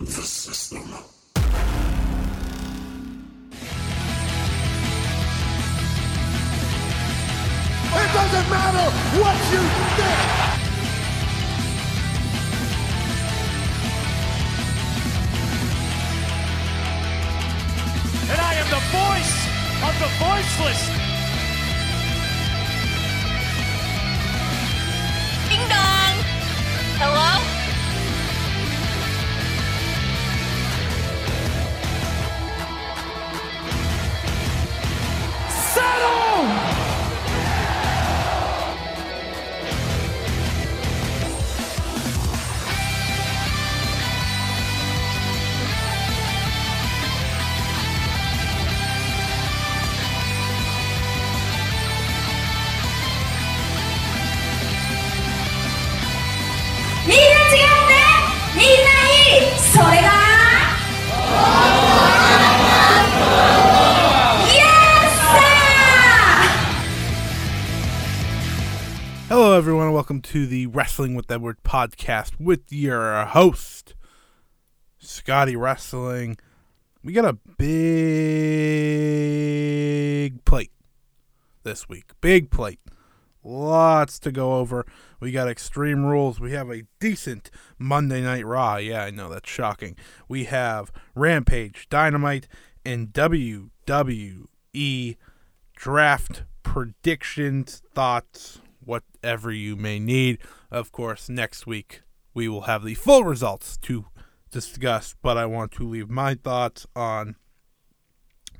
the system. It doesn't matter what you think. and I am the voice of the voiceless. Wrestling with Edward podcast with your host, Scotty Wrestling. We got a big plate this week. Big plate. Lots to go over. We got Extreme Rules. We have a decent Monday Night Raw. Yeah, I know that's shocking. We have Rampage, Dynamite, and WWE draft predictions, thoughts, whatever you may need. Of course, next week we will have the full results to discuss, but I want to leave my thoughts on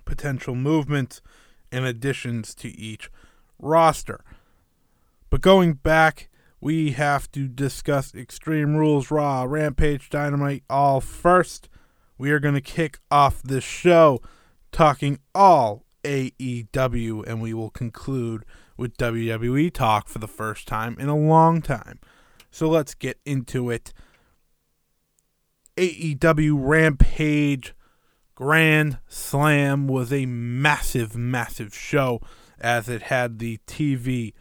potential movements and additions to each roster. But going back, we have to discuss Extreme Rules Raw, Rampage, Dynamite all first. We are going to kick off this show talking all AEW, and we will conclude with WWE talk for the first time in a long time. So let's get into it. AEW Rampage Grand Slam was a massive, massive show as it had the TV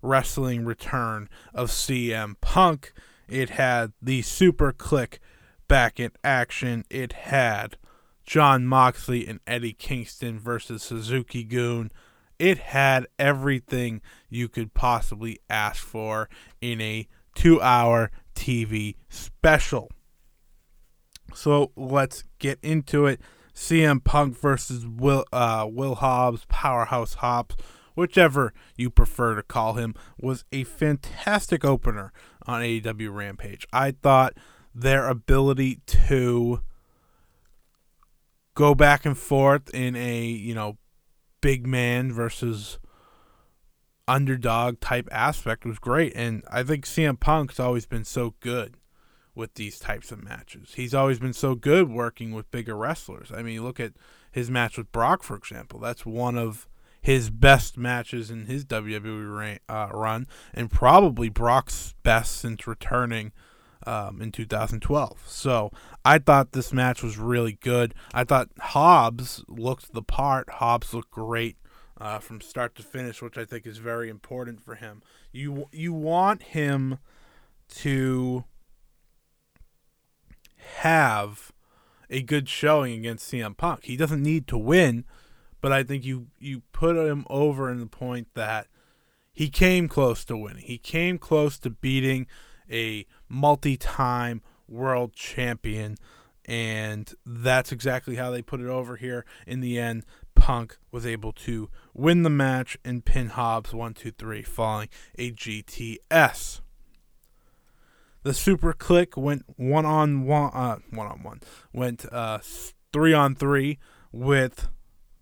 wrestling return of CM Punk. It had the Super Kliq back in action. It had Jon Moxley and Eddie Kingston versus Suzuki-gun. It had everything you could possibly ask for in a two hour TV special. So let's get into it. CM Punk versus Will uh, Will Hobbs, Powerhouse Hobbs, whichever you prefer to call him, was a fantastic opener on AEW Rampage. I thought their ability to go back and forth in a you know big man versus underdog type aspect was great, and I think CM Punk's always been so good with these types of matches. He's always been so good working with bigger wrestlers. I mean, look at his match with Brock, for example. That's one of his best matches in his WWE uh, run, and probably Brock's best since returning um, in 2012. So I thought this match was really good. I thought Hobbs looked the part. Hobbs looked great. Uh, from start to finish, which I think is very important for him. You you want him to have a good showing against CM Punk. He doesn't need to win, but I think you you put him over in the point that he came close to winning. He came close to beating a multi-time world champion and that's exactly how they put it over here. In the end, Punk was able to win the match and pin Hobbs 1 2 3 following a GTS. The Super Kliq went one on one, uh, one on one, went uh, three on three with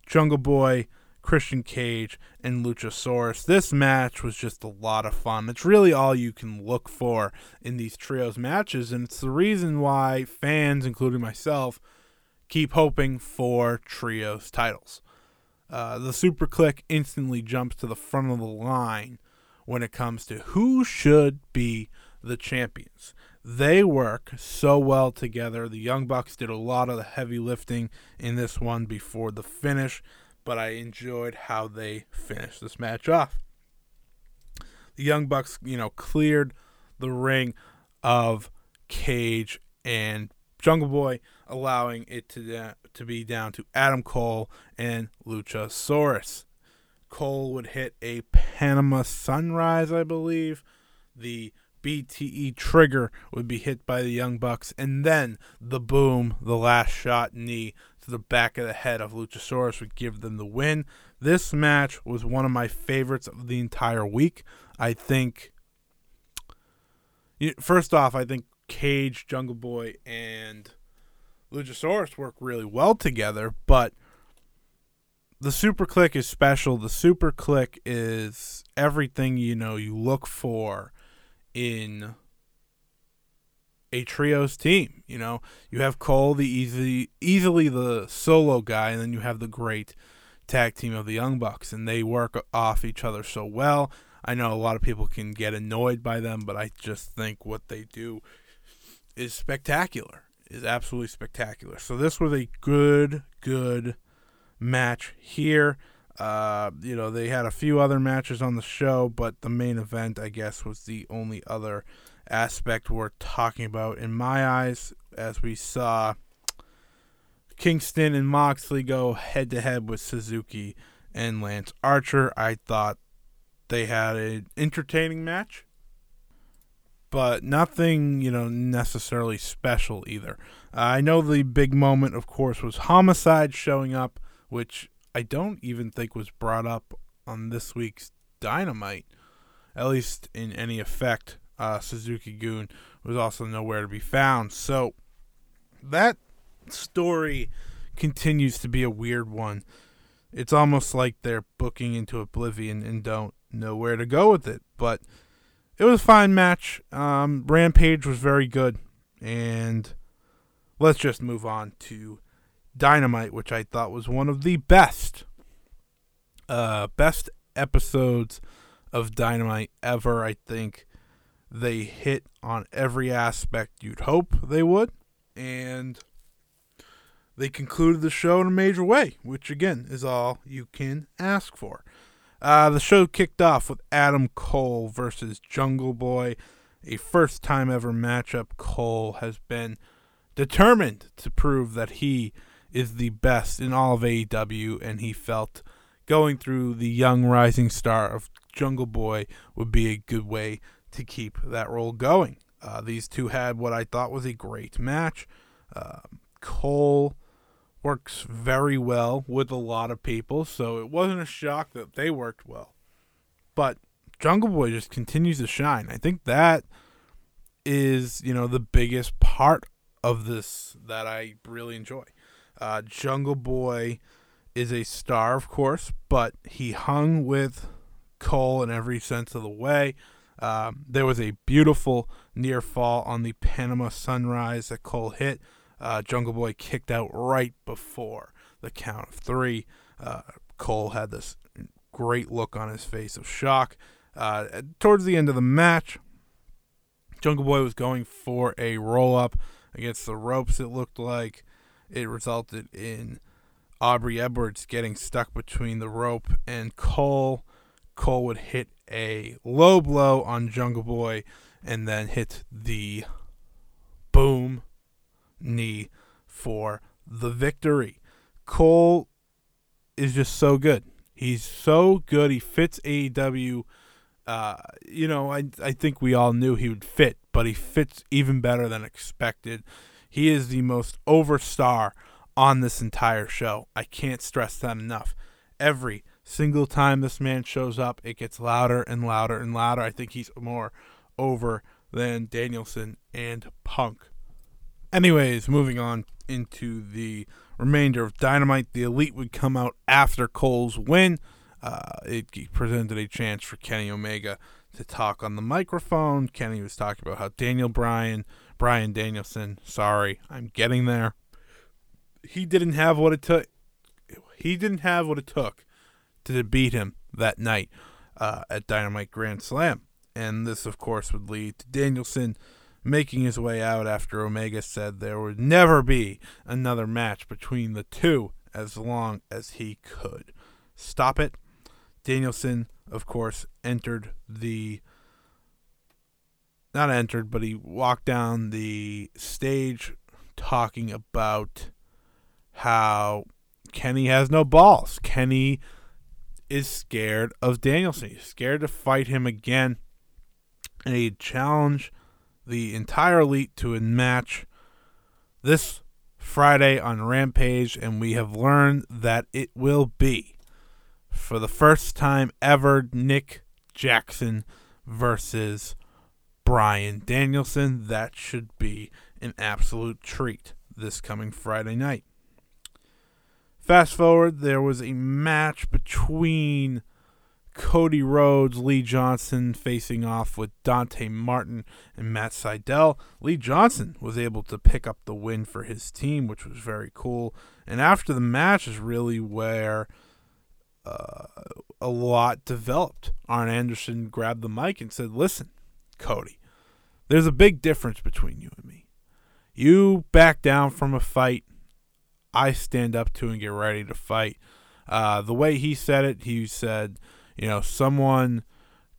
Jungle Boy, Christian Cage, and Luchasaurus. This match was just a lot of fun. It's really all you can look for in these trios matches, and it's the reason why fans, including myself, keep hoping for trios titles. Uh, the Super Kliq instantly jumps to the front of the line when it comes to who should be the champions. They work so well together. The Young Bucks did a lot of the heavy lifting in this one before the finish, but I enjoyed how they finished this match off. The Young Bucks, you know, cleared the ring of Cage and Jungle Boy allowing it to da- to be down to Adam Cole and Luchasaurus. Cole would hit a Panama Sunrise, I believe. The BTE trigger would be hit by the Young Bucks, and then the boom, the last shot knee to the back of the head of Luchasaurus would give them the win. This match was one of my favorites of the entire week. I think, first off, I think Cage, Jungle Boy, and Luchasaurus work really well together, but the Super Kliq is special. The Super Kliq is everything you know you look for in a trios team. You know, you have Cole, the easy, easily the solo guy, and then you have the great tag team of the Young Bucks, and they work off each other so well. I know a lot of people can get annoyed by them, but I just think what they do is spectacular. Is absolutely spectacular. So this was a good, good match here. Uh, you know, they had a few other matches on the show, but the main event, I guess, was the only other aspect worth talking about in my eyes, as we saw Kingston and Moxley go head to head with Suzuki and Lance Archer. I thought they had an entertaining match, but nothing, you know, necessarily special either. I know the big moment, of course, was Homicide showing up, which I don't even think was brought up on this week's Dynamite, at least in any effect. Uh, Suzuki-gun was also nowhere to be found. So that story continues to be a weird one. It's almost like they're booking into oblivion and don't know where to go with it. But it was a fine match. Um, Rampage was very good. And let's just move on to Dynamite, which I thought was one of the best, uh, best episodes of Dynamite ever. I think they hit on every aspect you'd hope they would, and they concluded the show in a major way, which again is all you can ask for. Uh, the show kicked off with Adam Cole versus Jungle Boy, a first time ever matchup. Cole has been determined to prove that he is the best in all of AEW, and he felt going through the young rising star of Jungle Boy would be a good way to keep that role going. Uh, these two had what I thought was a great match. Uh, Cole works very well with a lot of people, so it wasn't a shock that they worked well. But Jungle Boy just continues to shine. I think that is, you know, the biggest part of this that I really enjoy. Uh, Jungle Boy is a star, of course, but he hung with Cole in every sense of the way. Um, there was a beautiful near fall on the Panama Sunrise that Cole hit. Uh, Jungle Boy kicked out right before the count of three. Uh, Cole had this great look on his face of shock. Uh, towards the end of the match, Jungle Boy was going for a roll up against the ropes, it looked like it resulted in Aubrey Edwards getting stuck between the rope and Cole. Cole would hit a low blow on Jungle Boy and then hit the boom knee for the victory. Cole is just so good. He's so good. He fits AEW. Uh, you know, I I think we all knew he would fit, but he fits even better than expected. He is the most over star on this entire show. I can't stress that enough. Every single time this man shows up, it gets louder and louder and louder. I think he's more over than Danielson and Punk. Anyways, moving on into the remainder of Dynamite, the Elite would come out after Cole's win. Uh, it presented a chance for Kenny Omega to talk on the microphone. Kenny was talking about how Daniel Bryan Bryan Danielson. Sorry, I'm getting there. He didn't have what it took. He didn't have what it took to beat him that night uh, at Dynamite Grand Slam, and this, of course, would lead to Danielson making his way out after Omega said there would never be another match between the two as long as he could stop it. Danielson, of course, entered the not entered, but he walked down the stage talking about how Kenny has no balls. Kenny is scared of Danielson. He's scared to fight him again. And he challenged the entire elite to a match this Friday on Rampage, and we have learned that it will be for the first time ever Nick Jackson versus Bryan Danielson. That should be an absolute treat this coming Friday night. Fast forward, there was a match between Cody Rhodes, Lee Johnson facing off with Dante Martin and Matt Sydal. Lee Johnson was able to pick up the win for his team, which was very cool. And after the match is really where uh, a lot developed. Arn Anderson grabbed the mic and said, Listen, Cody, there's a big difference between you and me. You back down from a fight I stand up to and get ready to fight. Uh, the way he said it, he said, you know, someone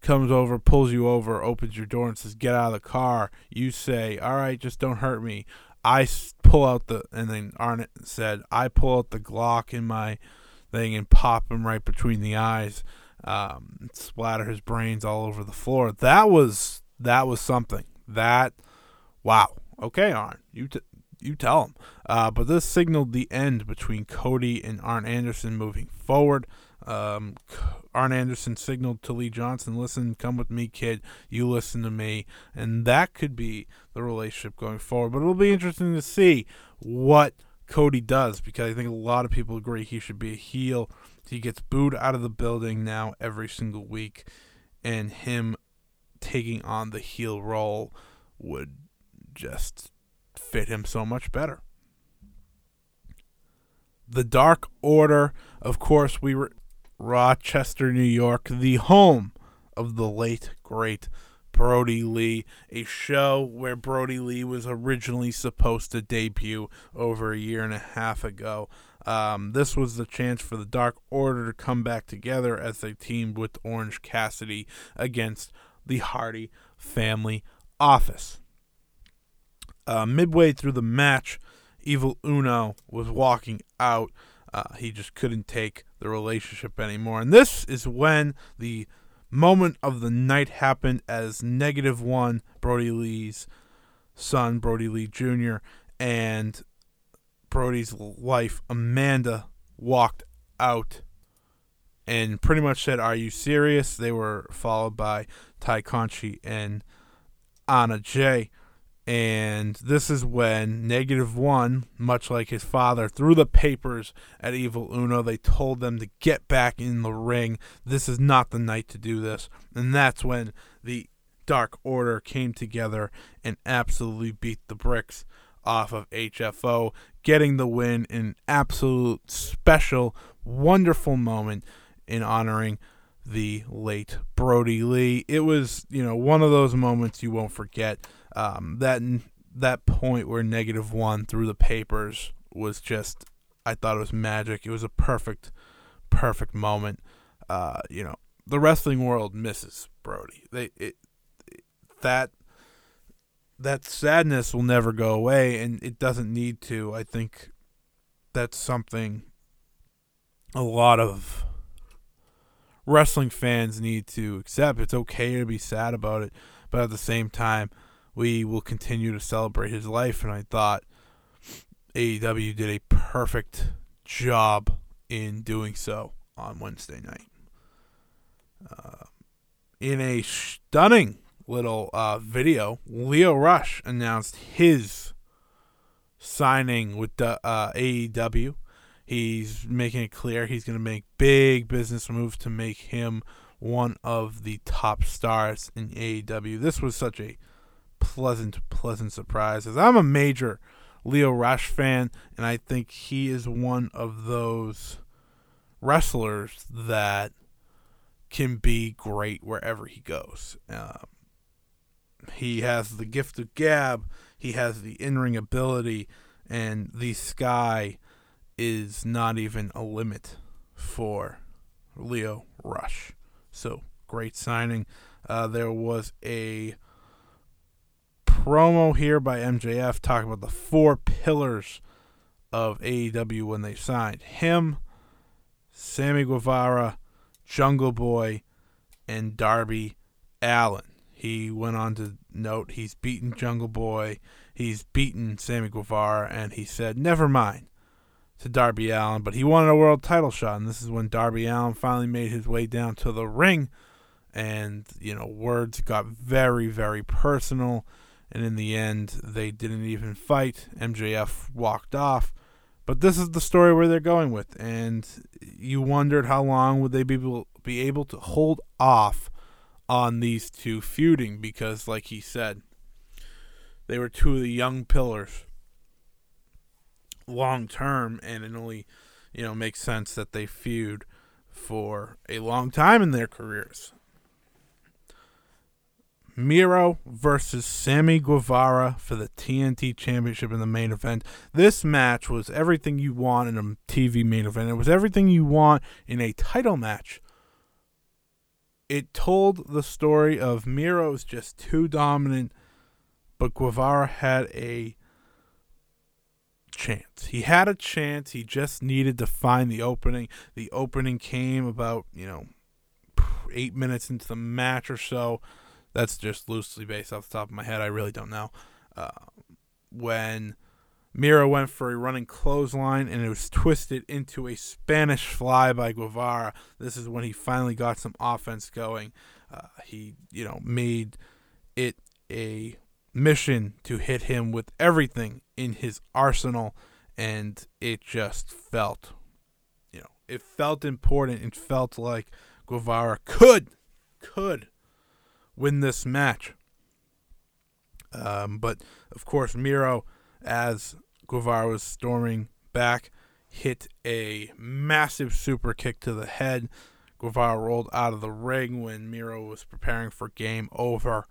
comes over, pulls you over, opens your door, and says, "Get out of the car." You say, "All right, just don't hurt me." I pull out the, and then Arnett said, "I pull out the Glock in my thing and pop him right between the eyes, um, splatter his brains all over the floor." That was that was something. That, wow. Okay, Arn, you t- you tell him. Uh, but this signaled the end between Cody and Arn Anderson moving forward. Um, Arn Anderson signaled to Lee Johnson, "Listen, come with me, kid. You listen to me," and that could be the relationship going forward. But it'll be interesting to see what Cody does because I think a lot of people agree he should be a heel. He gets booed out of the building now every single week, and him taking on the heel role would just fit him so much better. The Dark Order, of course, we were Rochester, New York, the home of the late great Brodie Lee, a show where Brodie Lee was originally supposed to debut over a year and a half ago. Um, this was the chance for the Dark Order to come back together as they teamed with Orange Cassidy against the Hardy family office. Uh, midway through the match, Evil Uno was walking out. Uh, he just couldn't take the relationship anymore. And this is when the moment of the night happened as negative one, Brodie Lee's son, Brodie Lee Jr., and Brodie's wife, Amanda, walked out and pretty much said, Are you serious? They were followed by Tay Conti and Anna Jay. And this is when Negative One, much like his father, threw the papers at Evil Uno. They told them to get back in the ring. This is not the night to do this. And that's when the Dark Order came together and absolutely beat the bricks off of HFO, getting the win in absolute special, wonderful moment in honoring the late Brodie Lee. It was, you know, one of those moments you won't forget um, that that point where negative one through the papers was just I thought it was magic. It was a perfect, perfect moment. Uh, you know, the wrestling world misses Brodie. They it, it, that that sadness will never go away, and it doesn't need to. I think that's something a lot of wrestling fans need to accept. It's okay to be sad about it, but at the same time, we will continue to celebrate his life. And I thought AEW did a perfect job in doing so on Wednesday night. Uh, in a stunning little uh, video, Lio Rush announced his signing with the uh, AEW. He's making it clear he's going to make big business moves to make him one of the top stars in AEW. This was such a pleasant, pleasant surprises. I'm a major Lio Rush fan, and I think he is one of those wrestlers that can be great wherever he goes. Um, he has the gift of gab, he has the in ring ability, and the sky is not even a limit for Lio Rush. So, great signing. Uh, there was a promo here by MJF talking about the four pillars of AEW when they signed him, Sammy Guevara, Jungle Boy, and Darby Allin. He went on to note he's beaten Jungle Boy, he's beaten Sammy Guevara, and he said, never mind to Darby Allin, but he wanted a world title shot, and this is when Darby Allin finally made his way down to the ring, and you know words got very very personal, and in the end they didn't even fight. MJF walked off, but this is the story where they're going with, and you wondered how long would they be able, be able to hold off on these two feuding because, like he said, they were two of the young pillars long term, and it only you know makes sense that they feud for a long time in their careers. Miro versus Sammy Guevara for the TNT Championship in the main event. This match was everything you want in a TV main event. It was everything you want in a title match. It told the story of Miro's just too dominant, but Guevara had a chance. He had a chance. He just needed to find the opening. The opening came about, you know, eight minutes into the match or so. That's just loosely based off the top of my head. I really don't know. Uh, when Miro went for a running clothesline and it was twisted into a Spanish fly by Guevara. This is when he finally got some offense going. Uh, he, you know, made it a mission to hit him with everything in his arsenal, and it just felt, you know, it felt important. It felt like Guevara could, could win this match. Um, but of course, Miro, as Guevara was storming back, hit a massive super kick to the head. Guevara rolled out of the ring when Miro was preparing for game over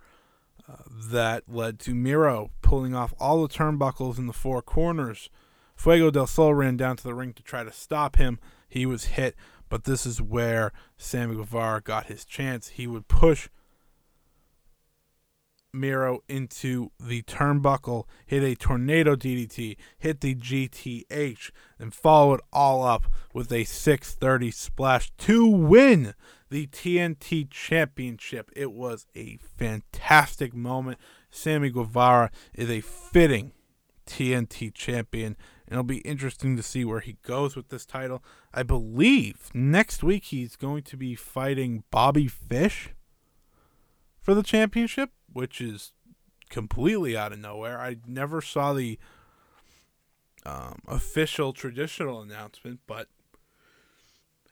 that led to Miro pulling off all the turnbuckles in the four corners. Fuego del Sol ran down to the ring to try to stop him. He was hit, but this is where Sammy Guevara got his chance. He would push Miro into the turnbuckle, hit a tornado DDT, hit the GTH, and follow it all up with a 630 splash to win the TNT Championship. It was a fantastic moment. Sammy Guevara is a fitting TNT champion, and it'll be interesting to see where he goes with this title. I believe next week he's going to be fighting Bobby Fish for the championship, which is completely out of nowhere. I never saw the um, official traditional announcement, but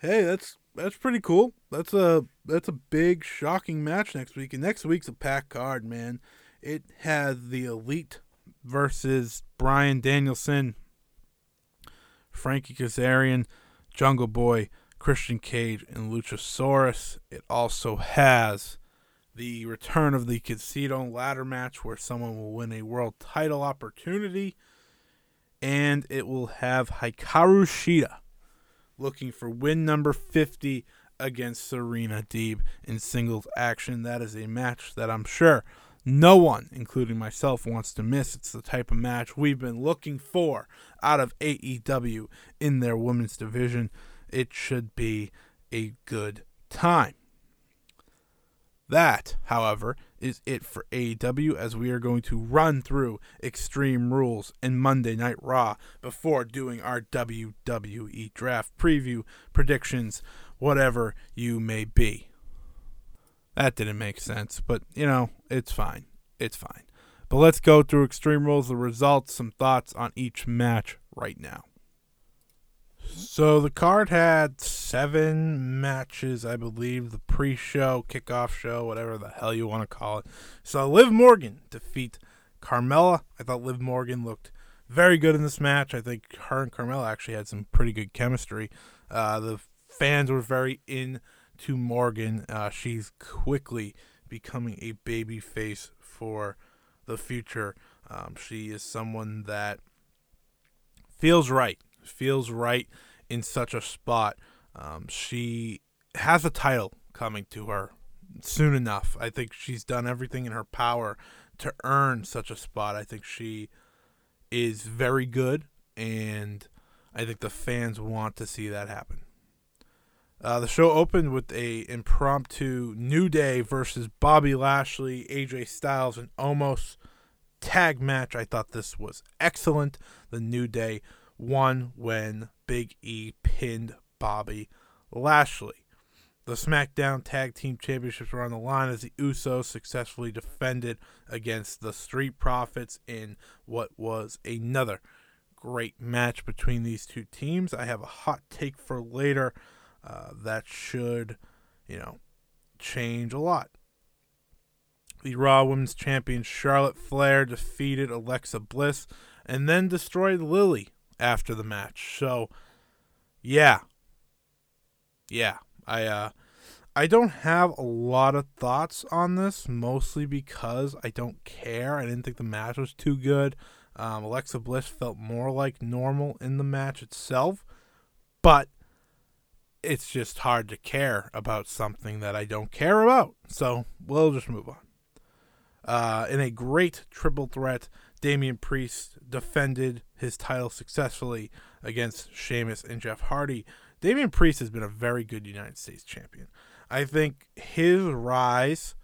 hey, that's that's pretty cool. That's a that's a big shocking match next week. And next week's a packed card, man. It has the Elite versus Bryan Danielson, Frankie Kazarian, Jungle Boy, Christian Cage, and Luchasaurus. It also has the return of the Casino ladder match where someone will win a world title opportunity. And it will have Hikaru Shida looking for win number 50 against Serena Deeb in singles action. That is a match that I'm sure no one, including myself, wants to miss. It's the type of match we've been looking for out of AEW in their women's division. It should be a good time. That, however, is it for AEW as we are going to run through Extreme Rules and Monday Night Raw before doing our WWE draft preview, predictions, whatever you may be. That didn't make sense, but you know, it's fine. It's fine. But let's go through Extreme Rules, the results, some thoughts on each match right now. So the card had seven matches, I believe. The pre-show, kickoff show, whatever the hell you want to call it. So Liv Morgan defeat Carmella. I thought Liv Morgan looked very good in this match. I think her and Carmella actually had some pretty good chemistry. Uh, the fans were very in to Morgan. Uh, she's quickly becoming a baby face for the future. Um, she is someone that feels right feels right in such a spot. Um, she has a title coming to her soon enough. I think she's done everything in her power to earn such a spot. I think she is very good, and I think the fans want to see that happen. Uh, the show opened with a impromptu New Day versus Bobby Lashley, AJ Styles, and Omos tag match. I thought this was excellent. The New Day won when Big E pinned Bobby Lashley. The SmackDown Tag Team Championships were on the line as the Usos successfully defended against the Street Profits in what was another great match between these two teams. I have a hot take for later uh, that should, you know, change a lot. The Raw Women's Champion Charlotte Flair defeated Alexa Bliss and then destroyed Lilly after the match. So, yeah. Yeah. I uh I don't have a lot of thoughts on this, mostly because I don't care. I didn't think the match was too good. Um, Alexa Bliss felt more like normal in the match itself, but it's just hard to care about something that I don't care about. So we'll just move on. Uh, in a great triple threat, Damian Priest defended his title successfully against Sheamus and Jeff Hardy. Damian Priest has been a very good United States champion. I think his rise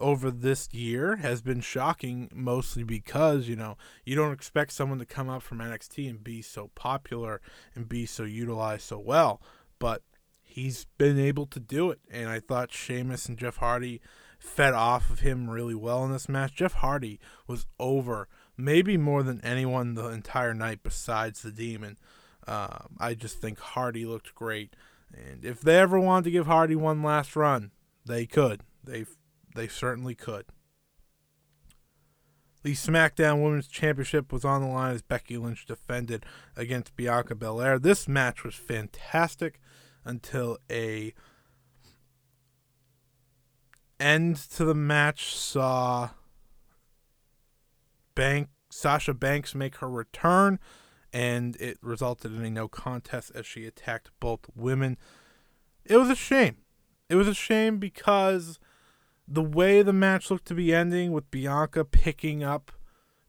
over this year has been shocking mostly because, you know, you don't expect someone to come up from NXT and be so popular and be so utilized so well but he's been able to do it. And I thought Sheamus and Jeff Hardy fed off of him really well in this match. Jeff Hardy was over maybe more than anyone the entire night besides the Demon. Um, I just think Hardy looked great. And if they ever wanted to give Hardy one last run, they could. They they certainly could. The SmackDown Women's Championship was on the line as Becky Lynch defended against Bianca Belair. This match was fantastic until a end to the match saw Bank Sasha Banks make her return and it resulted in a no contest as she attacked both women. It was a shame. It was a shame because the way the match looked to be ending with Bianca picking up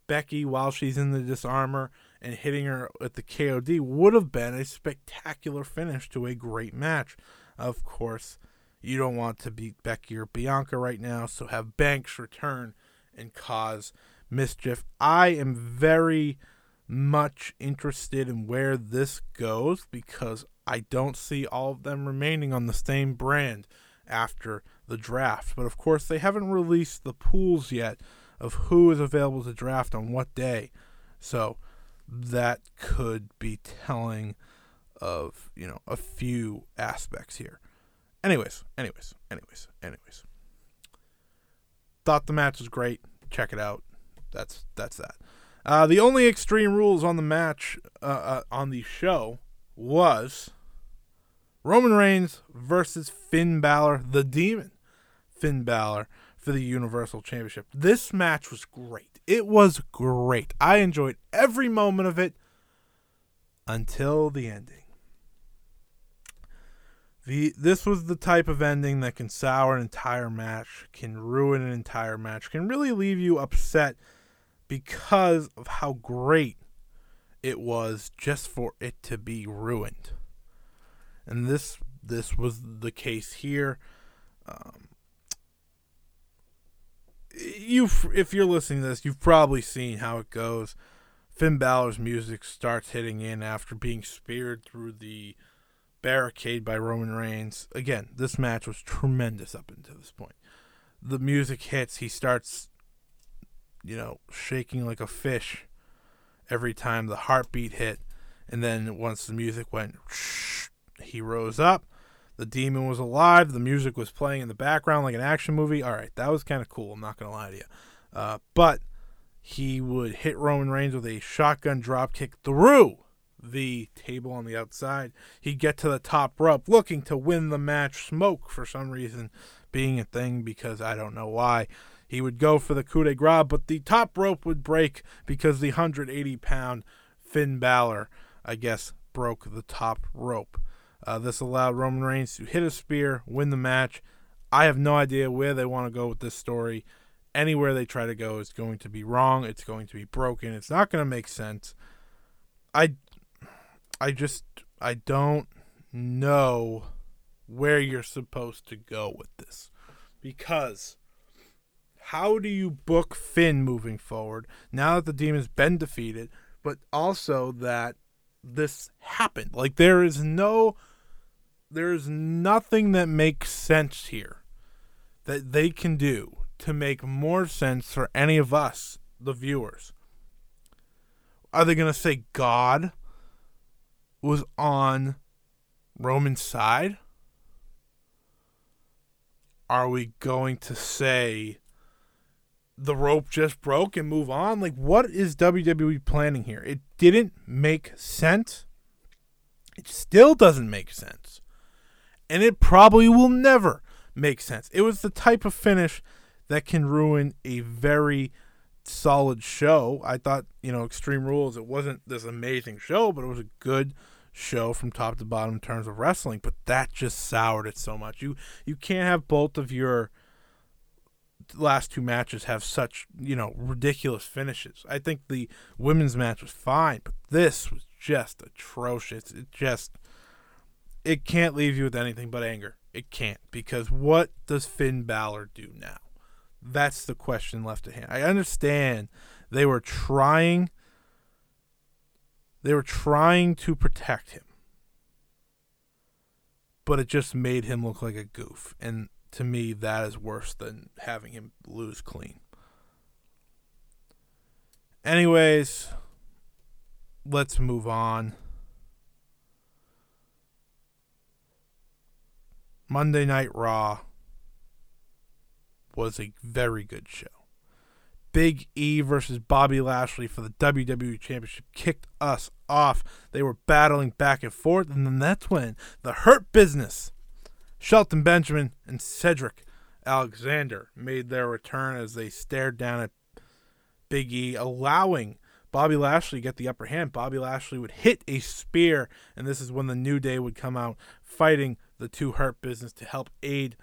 Becky while she's in the disarmer and hitting her at the KOD would have been a spectacular finish to a great match. Of course, you don't want to beat Becky or Bianca right now, so have Banks return and cause mischief. I am very much interested in where this goes because I don't see all of them remaining on the same brand after the draft. But of course, they haven't released the pools yet of who is available to draft on what day. So that could be telling of, you know, a few aspects here. Anyways, anyways, anyways, anyways. Thought the match was great. Check it out. That's that's that. Uh, the only extreme rules on the match uh, uh, on the show was Roman Reigns versus Finn Balor, the Demon. Finn Balor for the Universal Championship. This match was great. It was great. I enjoyed every moment of it until the ending. The this was the type of ending that can sour an entire match, can ruin an entire match, can really leave you upset because of how great it was just for it to be ruined. And this this was the case here. Um, you if you're listening to this, you've probably seen how it goes. Finn Balor's music starts hitting in after being speared through the barricade by Roman Reigns. Again, this match was tremendous up until this point. The music hits, he starts you know, shaking like a fish every time the heartbeat hit. And then once the music went, he rose up. The demon was alive. The music was playing in the background like an action movie. All right, that was kind of cool. I'm not going to lie to you. Uh, but he would hit Roman Reigns with a shotgun drop kick through the table on the outside. He'd get to the top rope looking to win the match. Smoke, for some reason, being a thing because I don't know why. He would go for the coup de grace, but the top rope would break because the 180 pound Finn Balor, I guess, broke the top rope. Uh, this allowed Roman Reigns to hit a spear, win the match. I have no idea where they want to go with this story. anywhere they try to go is going to be wrong. It's going to be broken. It's not going to make sense. I I just I don't know where you're supposed to go with this because how do you book Finn moving forward now that the demon's been defeated, but also that this happened? Like there is no there is nothing that makes sense here that they can do to make more sense for any of us, the viewers. Are they going to say God was on Roman's side? Are we going to say the rope just broke and move on? Like, what is WWE planning here? It didn't make sense. It still doesn't make sense. And it probably will never make sense. It was the type of finish that can ruin a very solid show. I thought, you know, Extreme Rules, it wasn't this amazing show, but it was a good show from top to bottom in terms of wrestling, but that just soured it so much. You you can't have both of your last two matches have such, you know, ridiculous finishes. I think the women's match was fine, but this was just atrocious. It just it can't leave you with anything but anger. It can't because what does Finn Balor do now? That's the question left to hand. I understand they were trying they were trying to protect him. But it just made him look like a goof. And to me that is worse than having him lose clean. Anyways, let's move on. Monday Night Raw was a very good show. Big E versus Bobby Lashley for the WWE Championship kicked us off. They were battling back and forth, and then that's when the Hurt Business, Shelton Benjamin and Cedric Alexander, made their return as they stared down at Big E, allowing Bobby Lashley to get the upper hand. Bobby Lashley would hit a spear, and this is when the New Day would come out fighting the two Hurt Business to help aid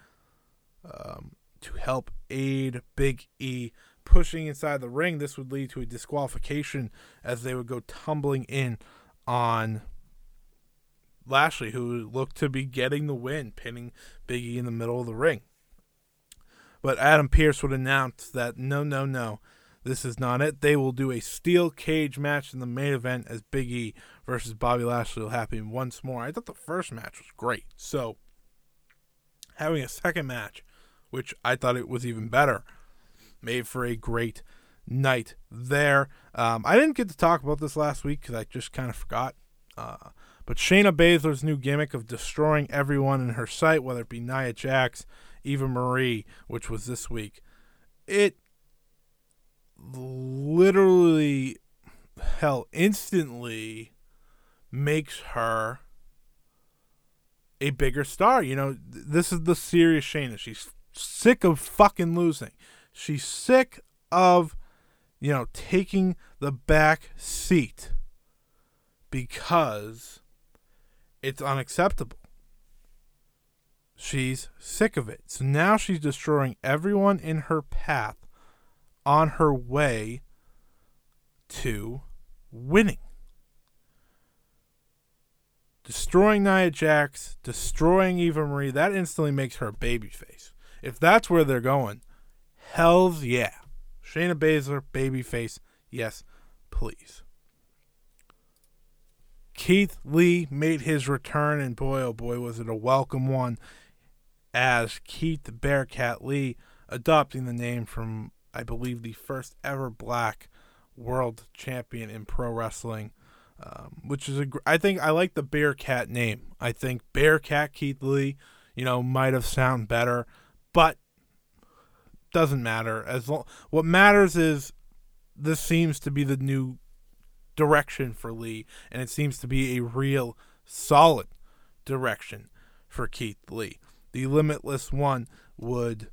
um, to help aid Big E pushing inside the ring. This would lead to a disqualification as they would go tumbling in on Lashley, who looked to be getting the win, pinning Big E in the middle of the ring. But Adam Pearce would announce that no, no, no, this is not it. They will do a steel cage match in the main event as Big E versus Bobby Lashley will happen once more. I thought the first match was great. So having a second match which I thought it was even better. Made for a great night there. Um, I didn't get to talk about this last week because I just kind of forgot. Uh, but Shayna Baszler's new gimmick of destroying everyone in her sight, whether it be Nia Jax, Eva Marie, which was this week, it literally, hell, instantly makes her a bigger star. You know, this is the serious Shayna. She's sick of fucking losing. She's sick of, you know, taking the back seat because it's unacceptable. She's sick of it. So now she's destroying everyone in her path on her way to winning. Destroying Nia Jax, destroying Eva Marie, that instantly makes her a babyface. If that's where they're going, hell's yeah. Shayna Baszler, babyface, yes, please. Keith Lee made his return, and boy, oh boy, was it a welcome one as Keith Bearcat Lee, adopting the name from, I believe, the first ever black world champion in pro wrestling. Um, which is a, I think I like the Bearcat name. I think Bearcat Keith Lee, you know, might have sound better but doesn't matter. As long, what matters is this seems to be the new direction for Lee, and it seems to be a real solid direction for Keith Lee. The Limitless One would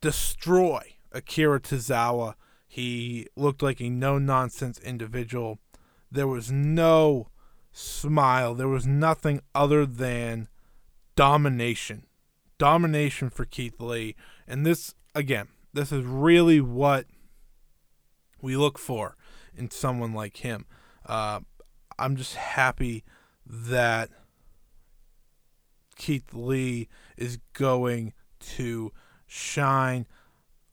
destroy Akira Tozawa. He looked like a no nonsense individual. There was no smile. There was nothing other than domination domination for Keith Lee. And this, again, This is really what we look for in someone like him. Uh, I'm just happy that Keith Lee is going to shine.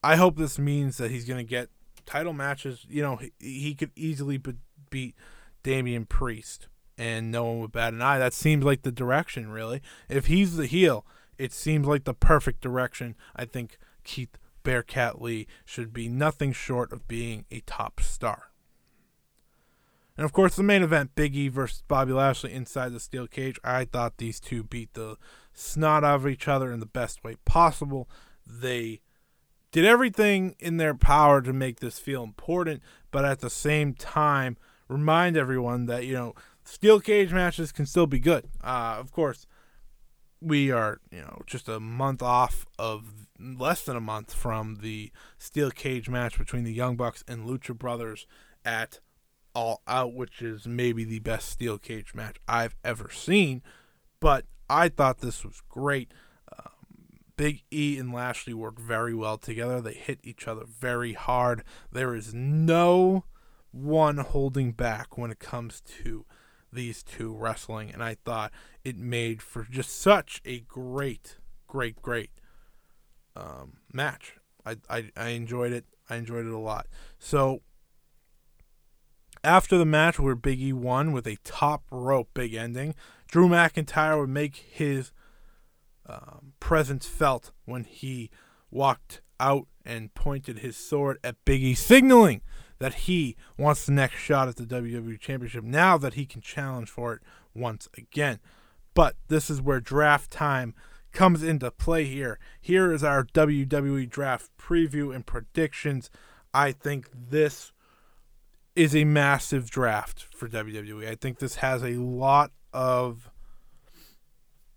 I hope this means that he's going to get title matches. You know, he, he could easily be- beat Damian Priest, and no one would bat an eye. That seems like the direction, really. If he's the heel, it seems like the perfect direction. I think Keith Bearcat Lee should be nothing short of being a top star. And of course, the main event, Big E versus Bobby Lashley inside the steel cage. I thought these two beat the snot out of each other in the best way possible. They did everything in their power to make this feel important, but at the same time, remind everyone that, you know, steel cage matches can still be good. Uh, of course, we are, you know, just a month off of less than a month from the steel cage match between the Young Bucks and Lucha Brothers at All Out, which is maybe the best steel cage match I've ever seen. But I thought this was great. Um, Big E and Lashley work very well together. They hit each other very hard. There is no one holding back when it comes to these two wrestling, and I thought it made for just such a great, great, great um, match. I, I I enjoyed it. I enjoyed it a lot. So after the match where Big E won with a top rope big ending, Drew McIntyre would make his um, presence felt when he walked out and pointed his sword at Big E, signaling that he wants the next shot at the WWE Championship now that he can challenge for it once again. But this is where draft time comes into play here. Here is our WWE draft preview and predictions. I think this is a massive draft for WWE. I think this has a lot of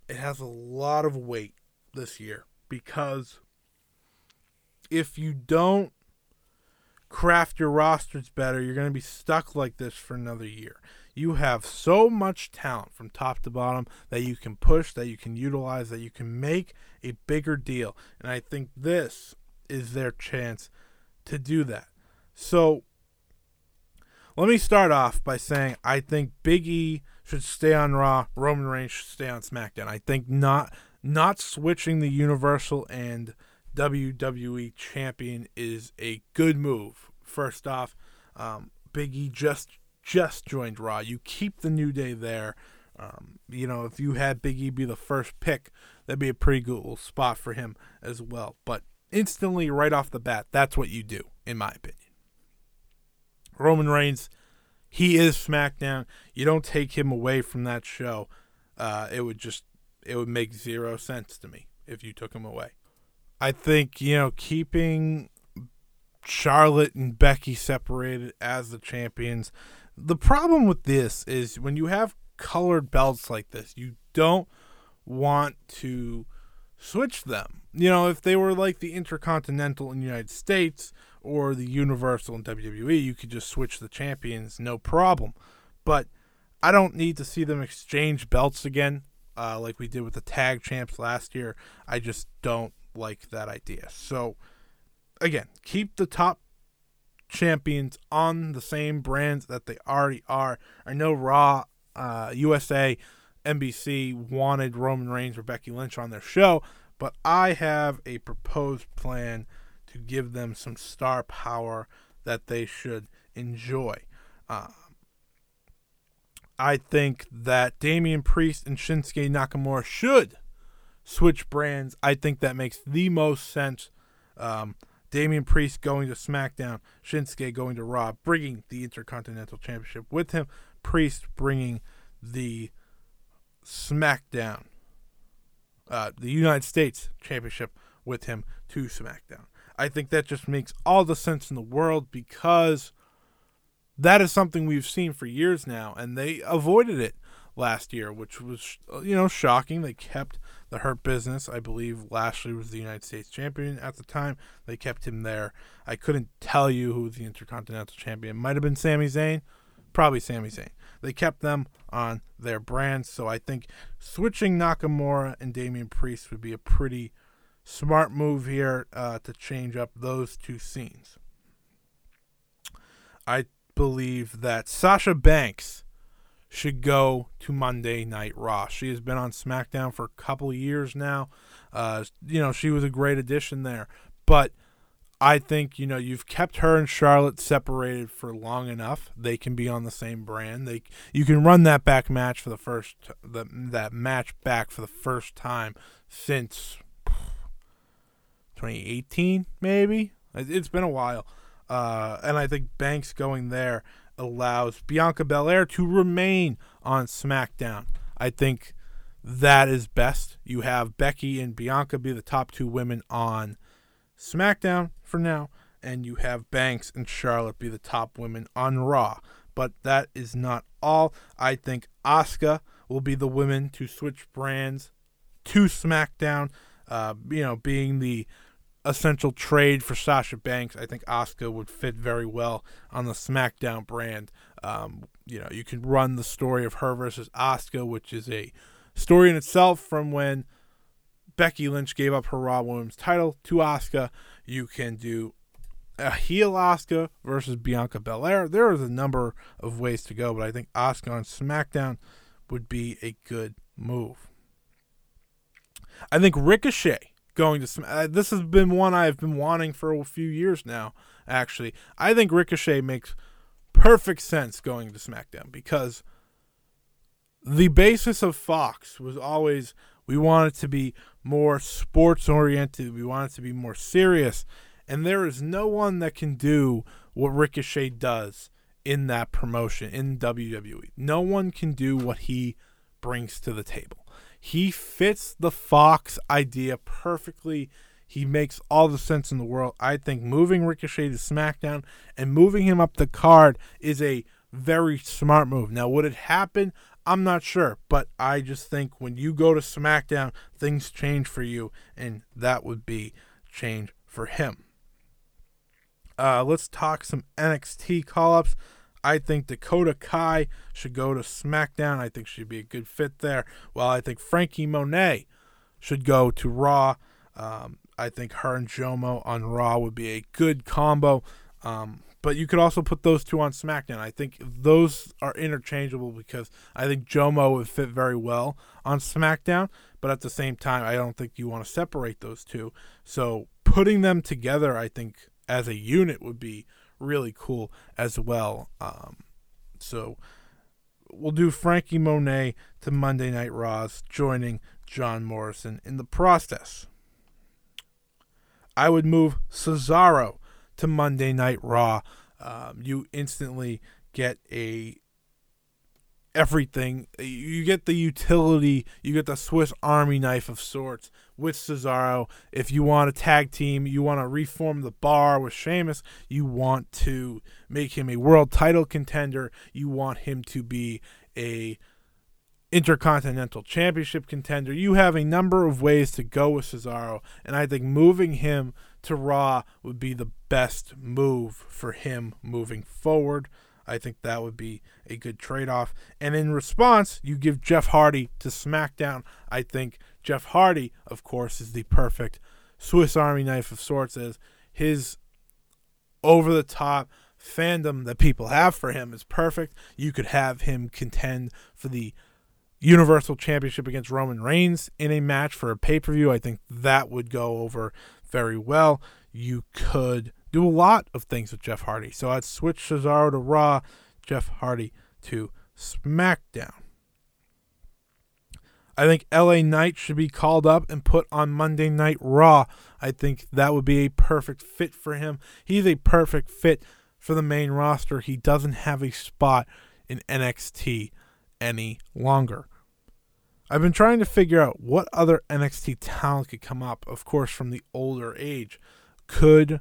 it has a lot of weight this year because if you don't craft your rosters better, you're going to be stuck like this for another year. You have so much talent from top to bottom that you can push, that you can utilize, that you can make a bigger deal. And I think this is their chance to do that. So let me start off by saying I think Big E should stay on Raw, Roman Reigns should stay on SmackDown. I think not not switching the Universal and WWE champion is a good move. First off, um, Big E just just joined Raw. You keep the New Day there. Um, you know, if you had Big E be the first pick, that'd be a pretty good spot for him as well. But instantly, right off the bat, that's what you do, in my opinion. Roman Reigns, he is SmackDown. You don't take him away from that show. Uh, it would just it would make zero sense to me if you took him away. I think you know keeping Charlotte and Becky separated as the champions. The problem with this is when you have colored belts like this, you don't want to switch them. You know, if they were like the Intercontinental in the United States or the Universal in WWE, you could just switch the champions, no problem. But I don't need to see them exchange belts again, uh, like we did with the tag champs last year. I just don't like that idea. So, again, keep the top champions on the same brands that they already are. I know Raw, uh, USA, NBC wanted Roman Reigns or Becky Lynch on their show, but I have a proposed plan to give them some star power that they should enjoy. Uh, I think that Damian Priest and Shinsuke Nakamura should switch brands. I think that makes the most sense. Um, Damian Priest going to SmackDown, Shinsuke going to Raw, bringing the Intercontinental Championship with him. Priest bringing the SmackDown, uh, the United States Championship with him to SmackDown. I think that just makes all the sense in the world because that is something we've seen for years now, and they avoided it last year, which was you know shocking. They kept the Hurt Business. I believe Lashley was the United States champion at the time. They kept him there. I couldn't tell you who the Intercontinental champion might have been. Sami Zayn, probably Sami Zayn. They kept them on their brand, so I think switching Nakamura and Damian Priest would be a pretty smart move here uh, to change up those two scenes. I believe that Sasha Banks should go to Monday Night Raw. She has been on SmackDown for a couple years now. Uh, you know, she was a great addition there. But I think, you know, you've kept her and Charlotte separated for long enough. They can be on the same brand. They you can run that back match for the first the, that match back for the first time since 2018 maybe. It's been a while. Uh, and I think Banks going there allows Bianca Belair to remain on SmackDown. I think that is best. You have Becky and Bianca be the top two women on SmackDown for now, and you have Banks and Charlotte be the top women on Raw. But that is not all. I think Asuka will be the women to switch brands to SmackDown. Uh, you know, being the essential trade for Sasha Banks. I think Asuka would fit very well on the SmackDown brand. Um, you know, you can run the story of her versus Asuka, which is a story in itself from when Becky Lynch gave up her Raw Women's title to Asuka. You can do a heel Asuka versus Bianca Belair. There is a number of ways to go, but I think Asuka on SmackDown would be a good move. I think Ricochet going to uh, this has been one I've been wanting for a few years now. Actually, I think Ricochet makes perfect sense going to SmackDown because the basis of Fox was always we want it to be more sports oriented, we want it to be more serious, and there is no one that can do what Ricochet does in that promotion in WWE. No one can do what he brings to the table. He fits the Fox idea perfectly. He makes all the sense in the world. I think moving Ricochet to SmackDown and moving him up the card is a very smart move. Now, would it happen? I'm not sure, but I just think when you go to SmackDown, things change for you, and that would be change for him. Uh, let's talk some NXT call ups. I think Dakota Kai should go to SmackDown. I think she'd be a good fit there. Well, I think Franky Monet should go to Raw. Um, I think her and Jomo on Raw would be a good combo. Um, but you could also put those two on SmackDown. I think those are interchangeable because I think Jomo would fit very well on SmackDown. But at the same time, I don't think you want to separate those two. So putting them together, I think, as a unit would be really cool as well. Um, so we'll do Franky Monet to Monday Night Raws, joining John Morrison in the process. I would move Cesaro to Monday Night Raw. Um, you instantly get a everything. You get the utility, you get the Swiss Army knife of sorts with Cesaro. If you want a tag team, you want to reform the bar with Sheamus, you want to make him a world title contender, you want him to be a intercontinental championship contender. You have a number of ways to go with Cesaro, and I think moving him to Raw would be the best move for him moving forward. I think that would be a good trade off. And in response, you give Jeff Hardy to SmackDown. I think Jeff Hardy, of course, is the perfect Swiss Army knife of sorts, as his over the top fandom that people have for him is perfect. You could have him contend for the Universal Championship against Roman Reigns in a match for a pay per view. I think that would go over very well. You could do a lot of things with Jeff Hardy. So I'd switch Cesaro to Raw, Jeff Hardy to SmackDown. I think LA Knight should be called up and put on Monday Night Raw. I think that would be a perfect fit for him. He's a perfect fit for the main roster. He doesn't have a spot in NXT any longer. I've been trying to figure out what other NXT talent could come up, of course, from the older age. Could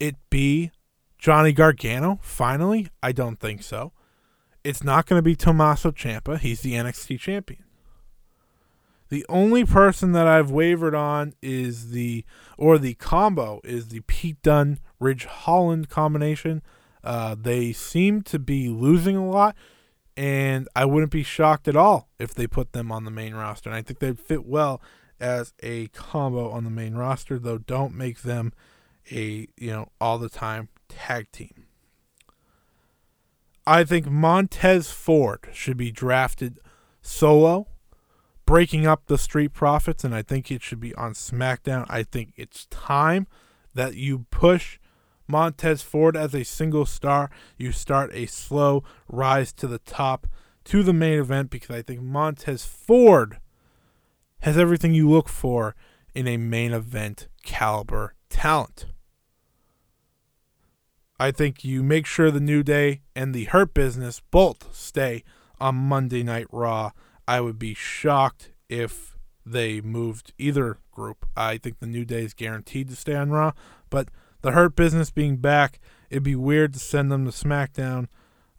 it be Johnny Gargano finally? I don't think so. It's not going to be Tommaso Ciampa. He's the NXT champion. The only person that I've wavered on is the, or the combo is the Pete Dunne Ridge Holland combination. Uh, they seem to be losing a lot, and I wouldn't be shocked at all if they put them on the main roster. And I think they'd fit well as a combo on the main roster, though don't make them a, you know, all the time tag team. I think Montez Ford should be drafted solo, breaking up the Street Profits, and I think it should be on SmackDown. I think it's time that you push Montez Ford as a single star. You start a slow rise to the top to the main event because I think Montez Ford has everything you look for in a main event caliber talent. I think you make sure the New Day and the Hurt Business both stay on Monday Night Raw. I would be shocked if they moved either group. I think the New Day is guaranteed to stay on Raw, but the Hurt Business being back, it'd be weird to send them to SmackDown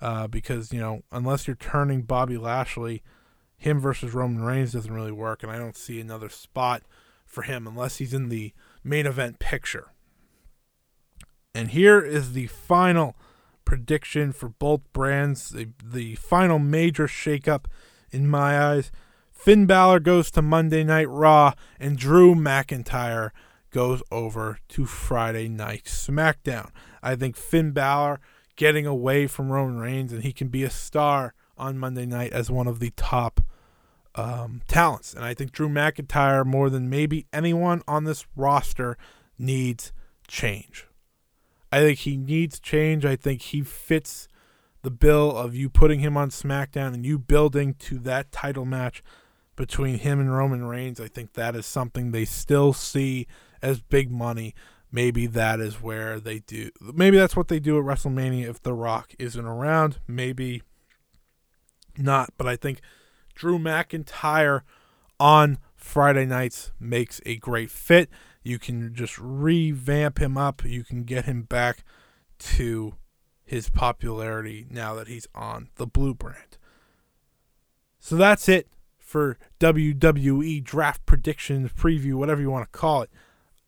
uh, because, you know, unless you're turning Bobby Lashley, him versus Roman Reigns doesn't really work, and I don't see another spot for him unless he's in the main event picture. And here is the final prediction for both brands, the, the final major shakeup in my eyes. Finn Balor goes to Monday Night Raw, and Drew McIntyre goes over to Friday Night SmackDown. I think Finn Balor getting away from Roman Reigns, and he can be a star on Monday night as one of the top um, talents. And I think Drew McIntyre, more than maybe anyone on this roster, needs change. I think he needs change. I think he fits the bill of you putting him on SmackDown and you building to that title match between him and Roman Reigns. I think that is something they still see as big money. Maybe that is where they do. Maybe that's what they do at WrestleMania if The Rock isn't around. Maybe not. But I think Drew McIntyre on Friday nights makes a great fit. You can just revamp him up. You can get him back to his popularity now that he's on the Blue brand. So that's it for WWE draft predictions, preview, whatever you want to call it.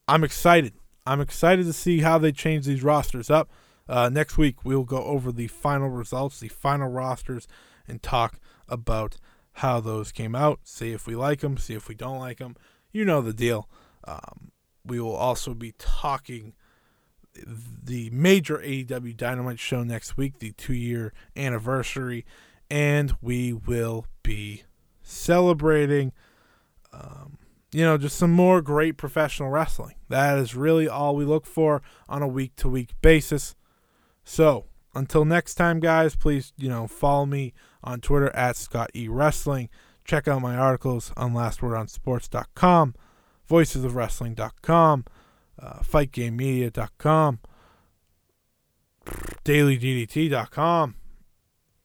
I'm excited. I'm excited to see how they change these rosters up. Uh, next week, we'll go over the final results, the final rosters, and talk about how those came out. See if we like them, see if we don't like them. You know the deal. Um, we will also be talking the major AEW Dynamite show next week, the two year anniversary, and we will be celebrating, um, you know, just some more great professional wrestling. That is really all we look for on a week to week basis. So until next time, guys, please, you know, follow me on Twitter at Scott E Wrestling. Check out my articles on lastwordonsports.com voicesofwrestling.com, uh, fightgamemedia.com, dailyddt.com.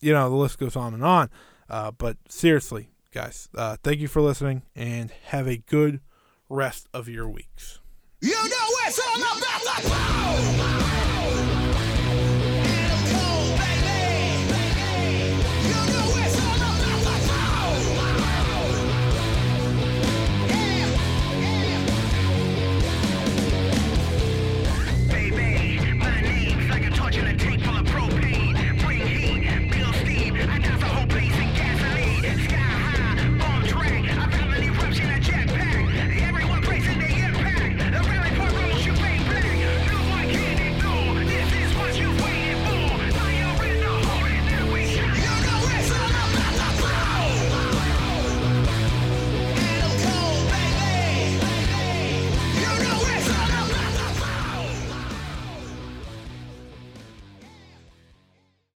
You know, the list goes on and on. Uh, but seriously, guys, uh, thank you for listening and have a good rest of your weeks. You know it's all about the power!